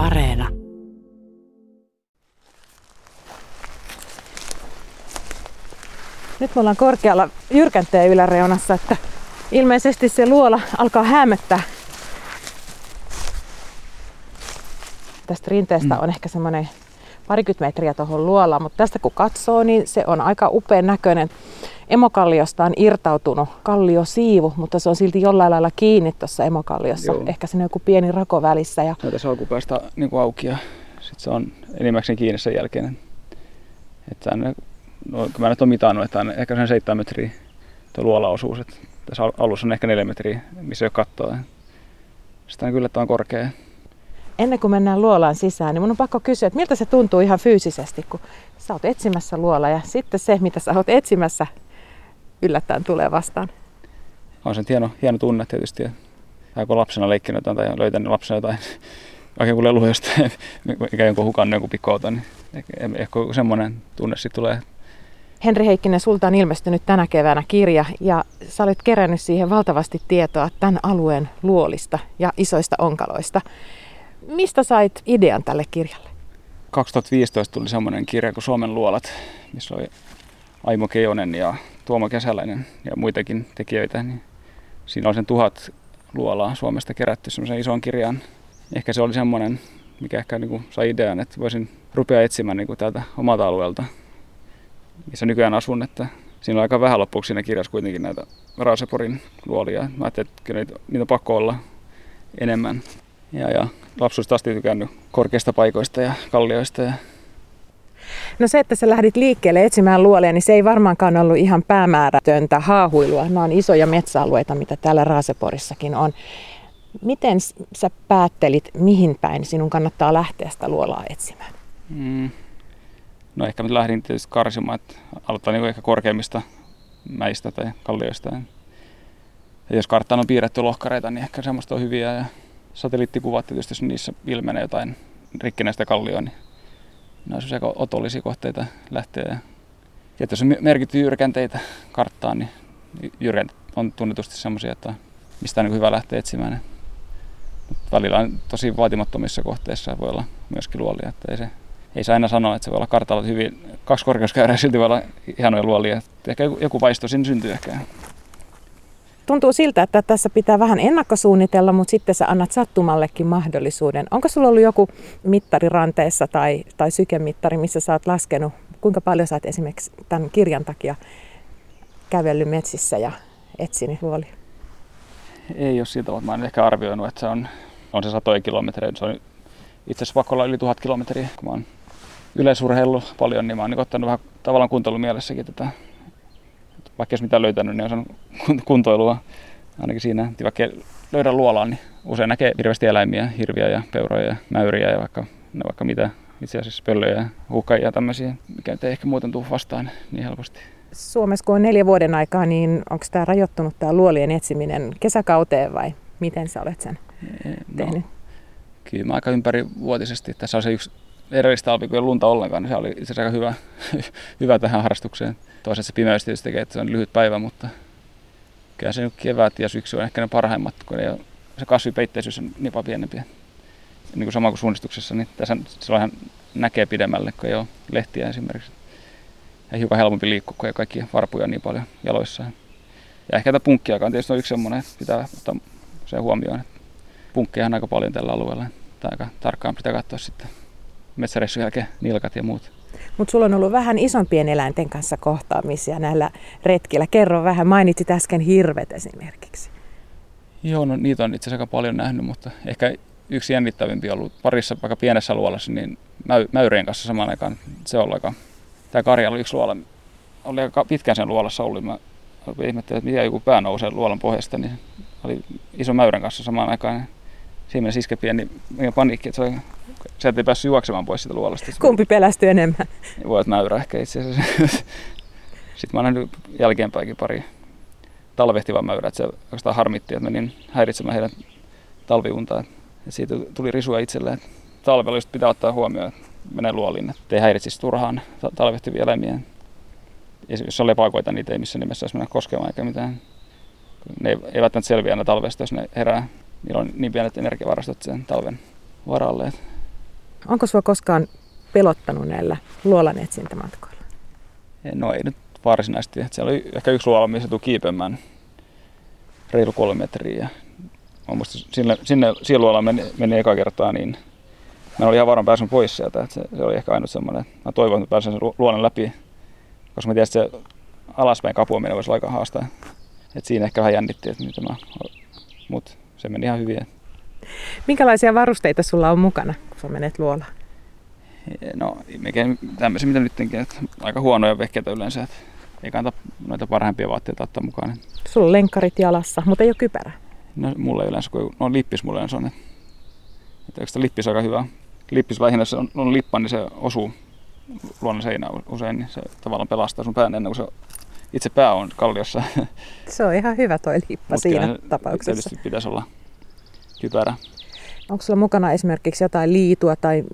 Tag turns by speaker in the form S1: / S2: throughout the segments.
S1: Areena.
S2: Nyt me ollaan korkealla jyrkänteen yläreunassa, että ilmeisesti se luola alkaa hämöttää. Tästä rinteestä on ehkä semmoinen parikymmentä metriä tuohon luolaan, mutta tästä kun katsoo, niin se on aika upean näköinen. Emokalliosta on irtautunut kalliosiivu, mutta se on silti jollain lailla kiinni tuossa emokalliossa.
S3: Joo.
S2: Ehkä siinä on joku pieni rako välissä. Ja
S3: Näitä alkupäästä niin kuin auki ja sitten se on enimmäkseen kiinni sen jälkeen. Että tänne, no, mä nyt oon mitannut, että on ehkä sen 7 metriä tuo luolaosuus. Että tässä al- alussa on ehkä 4 metriä, missä ei ole kattoa. Sitä on kyllä, että on korkea.
S2: Ennen kuin mennään luolaan sisään, niin mun on pakko kysyä, että miltä se tuntuu ihan fyysisesti, kun sä oot etsimässä luola ja sitten se, mitä sä oot etsimässä, yllättäen tulee vastaan.
S3: On se hieno, hieno tunne tietysti. Tai kun lapsena leikkinyt jotain tai löytänyt lapsena jotain, vaikka kun lelu jostain, mikä jonkun hukannut jonkun pikouta, niin ehkä, joku semmoinen tunne sitten tulee.
S2: Henri Heikkinen, sulta on ilmestynyt tänä keväänä kirja ja sä olet kerännyt siihen valtavasti tietoa tämän alueen luolista ja isoista onkaloista. Mistä sait idean tälle kirjalle?
S3: 2015 tuli semmoinen kirja kuin Suomen luolat, missä oli Aimo Keijonen ja Tuomo Kesäläinen ja muitakin tekijöitä. Niin siinä oli sen tuhat luolaa Suomesta kerätty semmoisen ison kirjan. Ehkä se oli semmoinen, mikä ehkä niin kuin sai idean, että voisin rupea etsimään niin kuin täältä omalta alueelta, missä nykyään asun. Että siinä on aika vähän loppuksi siinä kirjassa kuitenkin näitä Raaseporin luolia. Mä ajattelin, että niitä on pakko olla enemmän. Ja, ja lapsuudesta asti tykännyt korkeista paikoista ja kallioista ja
S2: No se, että sä lähdit liikkeelle etsimään luolia, niin se ei varmaankaan ollut ihan päämäärätöntä haahuilua. Nämä on isoja metsäalueita, mitä täällä Raaseporissakin on. Miten sä päättelit, mihin päin sinun kannattaa lähteä sitä luolaa etsimään?
S3: Mm. No ehkä mä lähdin tietysti karsimaan, että aloittaa niin ehkä korkeimmista mäistä tai kallioista. Ja jos karttaan on piirretty lohkareita, niin ehkä semmoista on hyviä. Ja satelliittikuvat tietysti, jos niissä ilmenee jotain rikkinäistä kallioa, niin ne on aika otollisia kohteita lähteä. Ja, ja jos on merkitty jyrkänteitä karttaan, niin jyrkänteet on tunnetusti semmoisia, että mistä on niin hyvä lähteä etsimään. Mut välillä on tosi vaatimattomissa kohteissa voi olla myöskin luolia, että ei se ei saa aina sanoa, että se voi olla kartalla hyvin, kaksi korkeuskäyrää silti voi olla hienoja luolia. Ehkä joku, joku vaisto siinä syntyy ehkä.
S2: Tuntuu siltä, että tässä pitää vähän ennakkosuunnitella, mutta sitten sä annat sattumallekin mahdollisuuden. Onko sulla ollut joku mittari ranteessa tai, tai sykemittari, missä sä oot laskenut, kuinka paljon sä oot esimerkiksi tämän kirjan takia kävellyt metsissä ja etsinyt luolia?
S3: Ei ole siltä tavalla. Mä oon ehkä arvioinut, että se on, on se satoja kilometrejä. Se on itse asiassa pakko olla yli tuhat kilometriä. Kun mä oon yleisurheillut paljon, niin mä oon niin ottanut vähän tavallaan kuntoilumielessäkin tätä. Vaikka jos mitään löytänyt, niin on saanut kun- kuntoilua ainakin siinä. että Vaikka löydä luolaan, niin usein näkee hirveästi eläimiä, hirviä ja peuroja ja mäyriä ja vaikka, no vaikka mitä itse asiassa pöllöjä ja huhkajia ja tämmöisiä, mikä ei ehkä muuten tule vastaan niin helposti.
S2: Suomessa kun on neljä vuoden aikaa, niin onko tämä rajoittunut tämä luolien etsiminen kesäkauteen vai miten sä olet sen tehnyt?
S3: No, kyllä mä aika ympärivuotisesti. Tässä on se yksi edellistä talvi, kun ei ole lunta ollenkaan, niin se oli itse asiassa aika hyvä, hyvä tähän harrastukseen. Toisaalta se pimeys tietysti tekee, että se on lyhyt päivä, mutta kyllä se nyt kevät ja syksy on ehkä ne parhaimmat, kun ole, se kasvipeitteisyys on nipa pienempi. Niin kuin sama kuin suunnistuksessa, niin tässä silloinhan näkee pidemmälle, kun ei ole lehtiä esimerkiksi. Ja hiukan helpompi liikkua, kun ei kaikki varpuja niin paljon jaloissaan. Ja ehkä tämä punkkiakaan tietysti on yksi semmoinen, että pitää ottaa se huomioon. Punkkeja on aika paljon tällä alueella. Tai aika tarkkaan pitää katsoa sitten metsäreissun jälkeen nilkat ja muut.
S2: Mutta sulla on ollut vähän isompien eläinten kanssa kohtaamisia näillä retkillä. Kerro vähän, mainitsit äsken hirvet esimerkiksi.
S3: Joo, no niitä on itse asiassa aika paljon nähnyt, mutta ehkä yksi jännittävimpi on ollut parissa vaikka pienessä luolassa, niin mäy, mäyrien kanssa samaan aikaan. Se on aika, tämä Karja oli yksi luola, oli aika pitkään sen luolassa ollut. Mä ihmettelin, että mitä joku pää nousee luolan pohjasta, niin oli iso mäyrän kanssa samaan aikaan. Siinä meni iske pieni pieni paniikki, että se oli, sieltä ei päässyt juoksemaan pois siitä luolasta.
S2: Kumpi pelästyi enemmän?
S3: Voi olla mäyrä ehkä itse asiassa. Sitten mä oon nähnyt jälkeenpäinkin pari talvehtivan mäyrää, että se oikeastaan harmitti, että menin häiritsemään heidän talviuntaa. Ja siitä tuli risua itselleen. Talvella just pitää ottaa huomioon, että menee luoliin, että ei häiritsisi turhaan ta- talvehtivia eläimiä. Ja jos on lepakoita, niitä ei missään nimessä saisi mennä koskemaan eikä mitään. Ne ei, ei välttämättä selviä aina talvesta, jos ne herää. Niillä on niin pienet energiavarastot sen talven varalle.
S2: Onko sinua koskaan pelottanut näillä luolan etsintämatkoilla?
S3: No ei nyt varsinaisesti. Siellä oli ehkä yksi luola, missä tuli kiipeämään reilu kolme metriä. Ja sinne, sinne luolaan meni, meni eka kertaa, niin mä olin ihan varmaan pääsen pois sieltä. Että se, se, oli ehkä ainut semmoinen, mä toivon, että pääsen sen luonnon läpi, koska mä tiedän, että se alaspäin kapuaminen voisi olla aika haastaa. Et siinä ehkä vähän jännitti, että mitä mä, mut se meni ihan hyvin.
S2: Minkälaisia varusteita sulla on mukana, kun sä menet luolaan?
S3: No, mikä tämmöisiä mitä nytkin, että aika huonoja vehkeitä yleensä, että ei kannata noita parhaimpia vaatteita ottaa mukaan.
S2: Sulla on lenkkarit jalassa, mutta ei ole kypärä.
S3: No, mulla ei yleensä, kun no, lippis mulla yleensä on. Että, että lippis on aika hyvä. Lippis lähinnä se on, on lippa, niin se osuu luonnon seinään usein, niin se tavallaan pelastaa sun pään ennen kuin se itse pää on kalliossa.
S2: Se on ihan hyvä toi lippa Mut siinä tapauksessa.
S3: Tietysti pitäisi olla kypärä.
S2: Onko sulla mukana esimerkiksi jotain liitua tai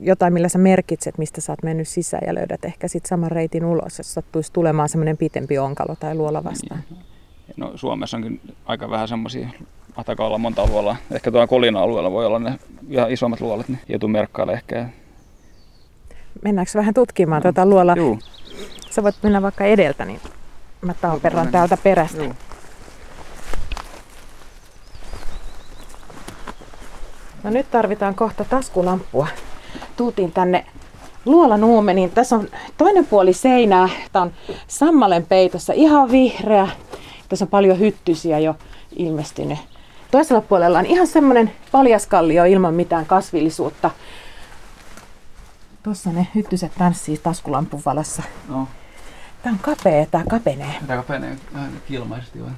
S2: jotain, millä sä merkitset, mistä sä oot mennyt sisään ja löydät ehkä sitten saman reitin ulos, jos sattuisi tulemaan semmoinen pitempi onkalo tai luola vastaan? Niin.
S3: No Suomessa onkin aika vähän semmoisia, mahtaako olla monta luolaa. Ehkä tuolla Kolina-alueella voi olla ne ihan isommat luolat, niin joutuu merkkaille ehkä.
S2: Mennäänkö vähän tutkimaan no, tätä luolaa? Juu. Sä voit mennä vaikka edeltä, niin mä taaperran täältä perästä. Juu. No nyt tarvitaan kohta taskulampua. Tuutiin tänne luolanuume, niin tässä on toinen puoli seinää. Tämä on sammalen peitossa ihan vihreä. Tässä on paljon hyttysiä jo ilmestynyt. Toisella puolella on ihan semmoinen paljaskallio ilman mitään kasvillisuutta. Tuossa ne hyttyset tanssii taskulampun valassa. No. Tämä on kapea, tämä kapenee.
S3: Tämä kapenee vähän kilmaisesti vai?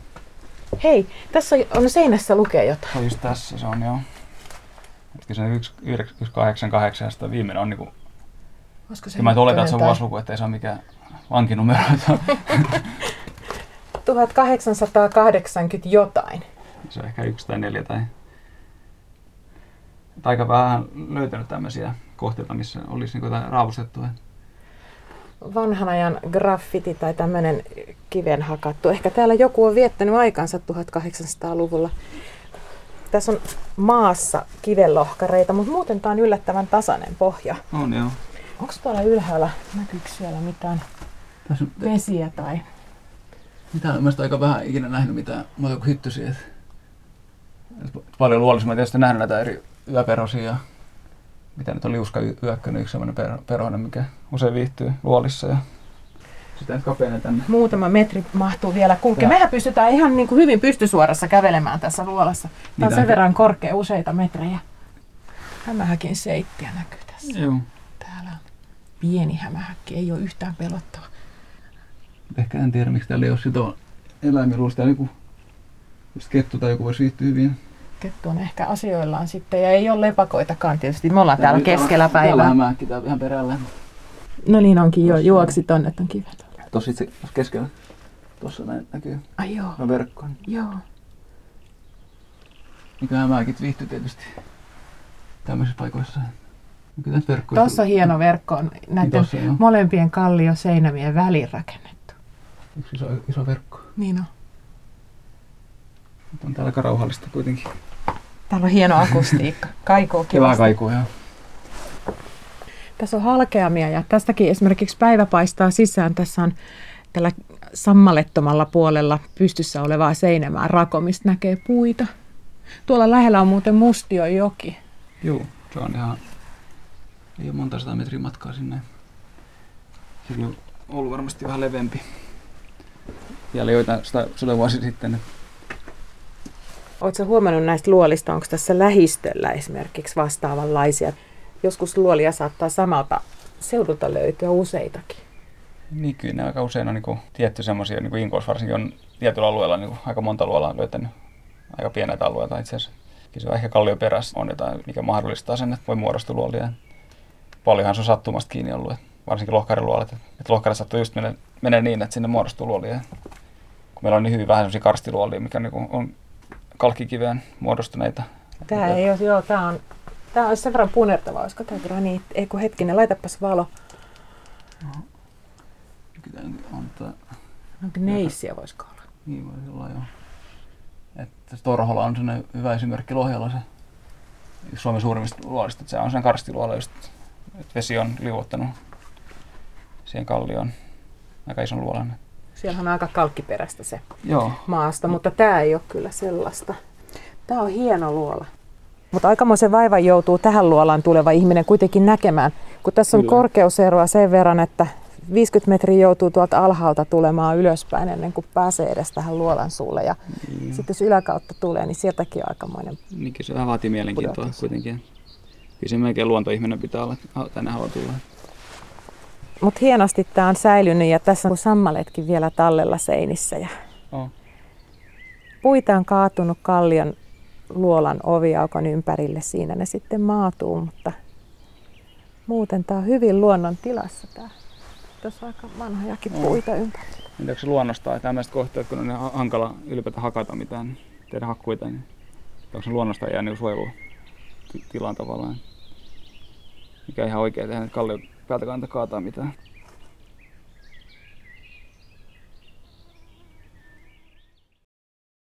S2: Hei, tässä on seinässä lukee jotain.
S3: Se on just tässä, se on joo. Kyllä se 188 ja viimeinen on niinku... Olisiko se mä oletan, että se on vuosiluku, ettei se ole mikään vankinumero.
S2: 1880 jotain.
S3: Se on ehkä yksi tai neljä tai... Aika vähän löytänyt tämmöisiä kohteita, missä olisi niinku jotain raavustettua.
S2: Vanhan ajan graffiti tai tämmöinen kiven hakattu. Ehkä täällä joku on viettänyt aikansa 1800-luvulla. Tässä on maassa kivenlohkareita, mutta muuten tämä on yllättävän tasainen pohja.
S3: On joo.
S2: Onko tuolla ylhäällä, näkyykö siellä mitään Tässä on, vesiä tai...
S3: Mitä on mielestäni aika vähän ikinä nähnyt mitään muuta kuin hyttysiä. Paljon luollisemmin tietysti nähnyt näitä eri yöperosia ja mitä nyt on liuska yökkönen, yksi sellainen perhonen, mikä usein viihtyy luolissa. Ja sitä tänne.
S2: Muutama metri mahtuu vielä kulkea. Mehän pystytään ihan niin kuin hyvin pystysuorassa kävelemään tässä luolassa. Tämä on sen verran korkea, useita metrejä. Hämähäkin seittiä näkyy tässä.
S3: Joo.
S2: Täällä on pieni hämähäkki, ei ole yhtään pelottava.
S3: Ehkä en tiedä, miksi täällä ei ole sitä eläimiluosta. Täällä joku just kettu tai joku voisi viihtyä hyvin.
S2: Kettu on ehkä asioillaan sitten ja ei ole lepakoitakaan tietysti. Me ollaan täällä, täällä keskellä päivää. Täällä
S3: hämähäkki, täällä ihan perällä.
S2: No niin onkin jo, juoksi tonne ton kivet.
S3: Tuossa itse keskellä. Tuossa näin näkyy.
S2: Ai joo.
S3: No verkkoon.
S2: Joo.
S3: Mikähän mäkin viihtyy tietysti tämmöisissä paikoissa.
S2: Tuossa on hieno verkko on näiden niin molempien kallio seinämien väliin rakennettu.
S3: Yksi iso, iso verkko.
S2: Niin on.
S3: Nyt on täällä aika rauhallista kuitenkin.
S2: Täällä on hieno akustiikka. Kaikuu kivasti.
S3: Hyvä kaikuu, joo.
S2: Tässä on halkeamia ja tästäkin esimerkiksi päivä paistaa sisään. Tässä on tällä sammalettomalla puolella pystyssä olevaa seinämää rako, mistä näkee puita. Tuolla lähellä on muuten joki.
S3: Joo, se on ihan, ei ole monta sata metriä matkaa sinne. Se on ollut varmasti vähän levempi. Vielä joitain sata vuosi sitten.
S2: Oletko huomannut näistä luolista, onko tässä lähistöllä esimerkiksi vastaavanlaisia? joskus luolia saattaa samalta seudulta löytyä useitakin.
S3: Niin kyllä ne aika usein on niin kuin, tietty semmoisia, niin kuin Inkos varsinkin on tietyllä alueella niin kuin, aika monta luolaa löytänyt aika pienet alueita itse asiassa. Se on ehkä kallioperässä on jotain, mikä mahdollistaa sen, että voi muodostua luolia. Paljonhan se on sattumasta kiinni ollut, varsinkin lohkariluolet. Että lohkari sattuu just menee, menee niin, että sinne muodostuu luolia. Kun meillä on niin hyvin vähän sellaisia karstiluolia, mikä niin kuin, on kalkkikiveen muodostuneita.
S2: Tämä ei ole, joo, tämä on Tämä olisi sen verran punertavaa, olisiko tämä graniitti? Ei kun hetkinen, laitapas valo. No.
S3: On tämä...
S2: No gneissiä voisiko olla?
S3: Niin voisi olla joo. Että Torhola on sellainen hyvä esimerkki Lohjalla se yksi Suomen suurimmista luolista. Että se on sen karstiluola just, että vesi on liuottanut siihen kallioon aika ison luolan.
S2: Siellä on aika kalkkiperäistä se
S3: Joo.
S2: maasta, mutta tämä ei ole kyllä sellaista. Tämä on hieno luola. Mutta aikamoisen vaivan joutuu tähän luolaan tuleva ihminen kuitenkin näkemään, kun tässä on
S3: Kyllä.
S2: korkeuseroa sen verran, että 50 metriä joutuu tuolta alhaalta tulemaan ylöspäin ennen kuin pääsee edes tähän luolan suulle. Ja
S3: Niin.
S2: sitten jos yläkautta tulee, niin sieltäkin on aikamoinen.
S3: Niinkin se vähän vaatii mielenkiintoa
S2: Pudotus.
S3: kuitenkin. Kyllä se melkein luontoihminen pitää olla, tänne haluaa tulla.
S2: Mutta hienosti tämä on säilynyt ja tässä on sammaletkin vielä tallella seinissä. Ja
S3: Oh.
S2: puita on kaatunut kallion luolan oviaukon ympärille. Siinä ne sitten maatuu, mutta muuten tämä on hyvin luonnon tilassa. Tää. Tässä on aika vanhojakin
S3: On.
S2: puita ympärillä.
S3: Entä onko se luonnosta tai tämmöiset kohteet, kun on ha- hankala ylipäätään hakata mitään, tehdä hakkuita, niin onko se luonnosta jää niin suojelutilaan tavallaan? Mikä on ihan oikein tehdä, että kallio päältä kannata kaataa mitään.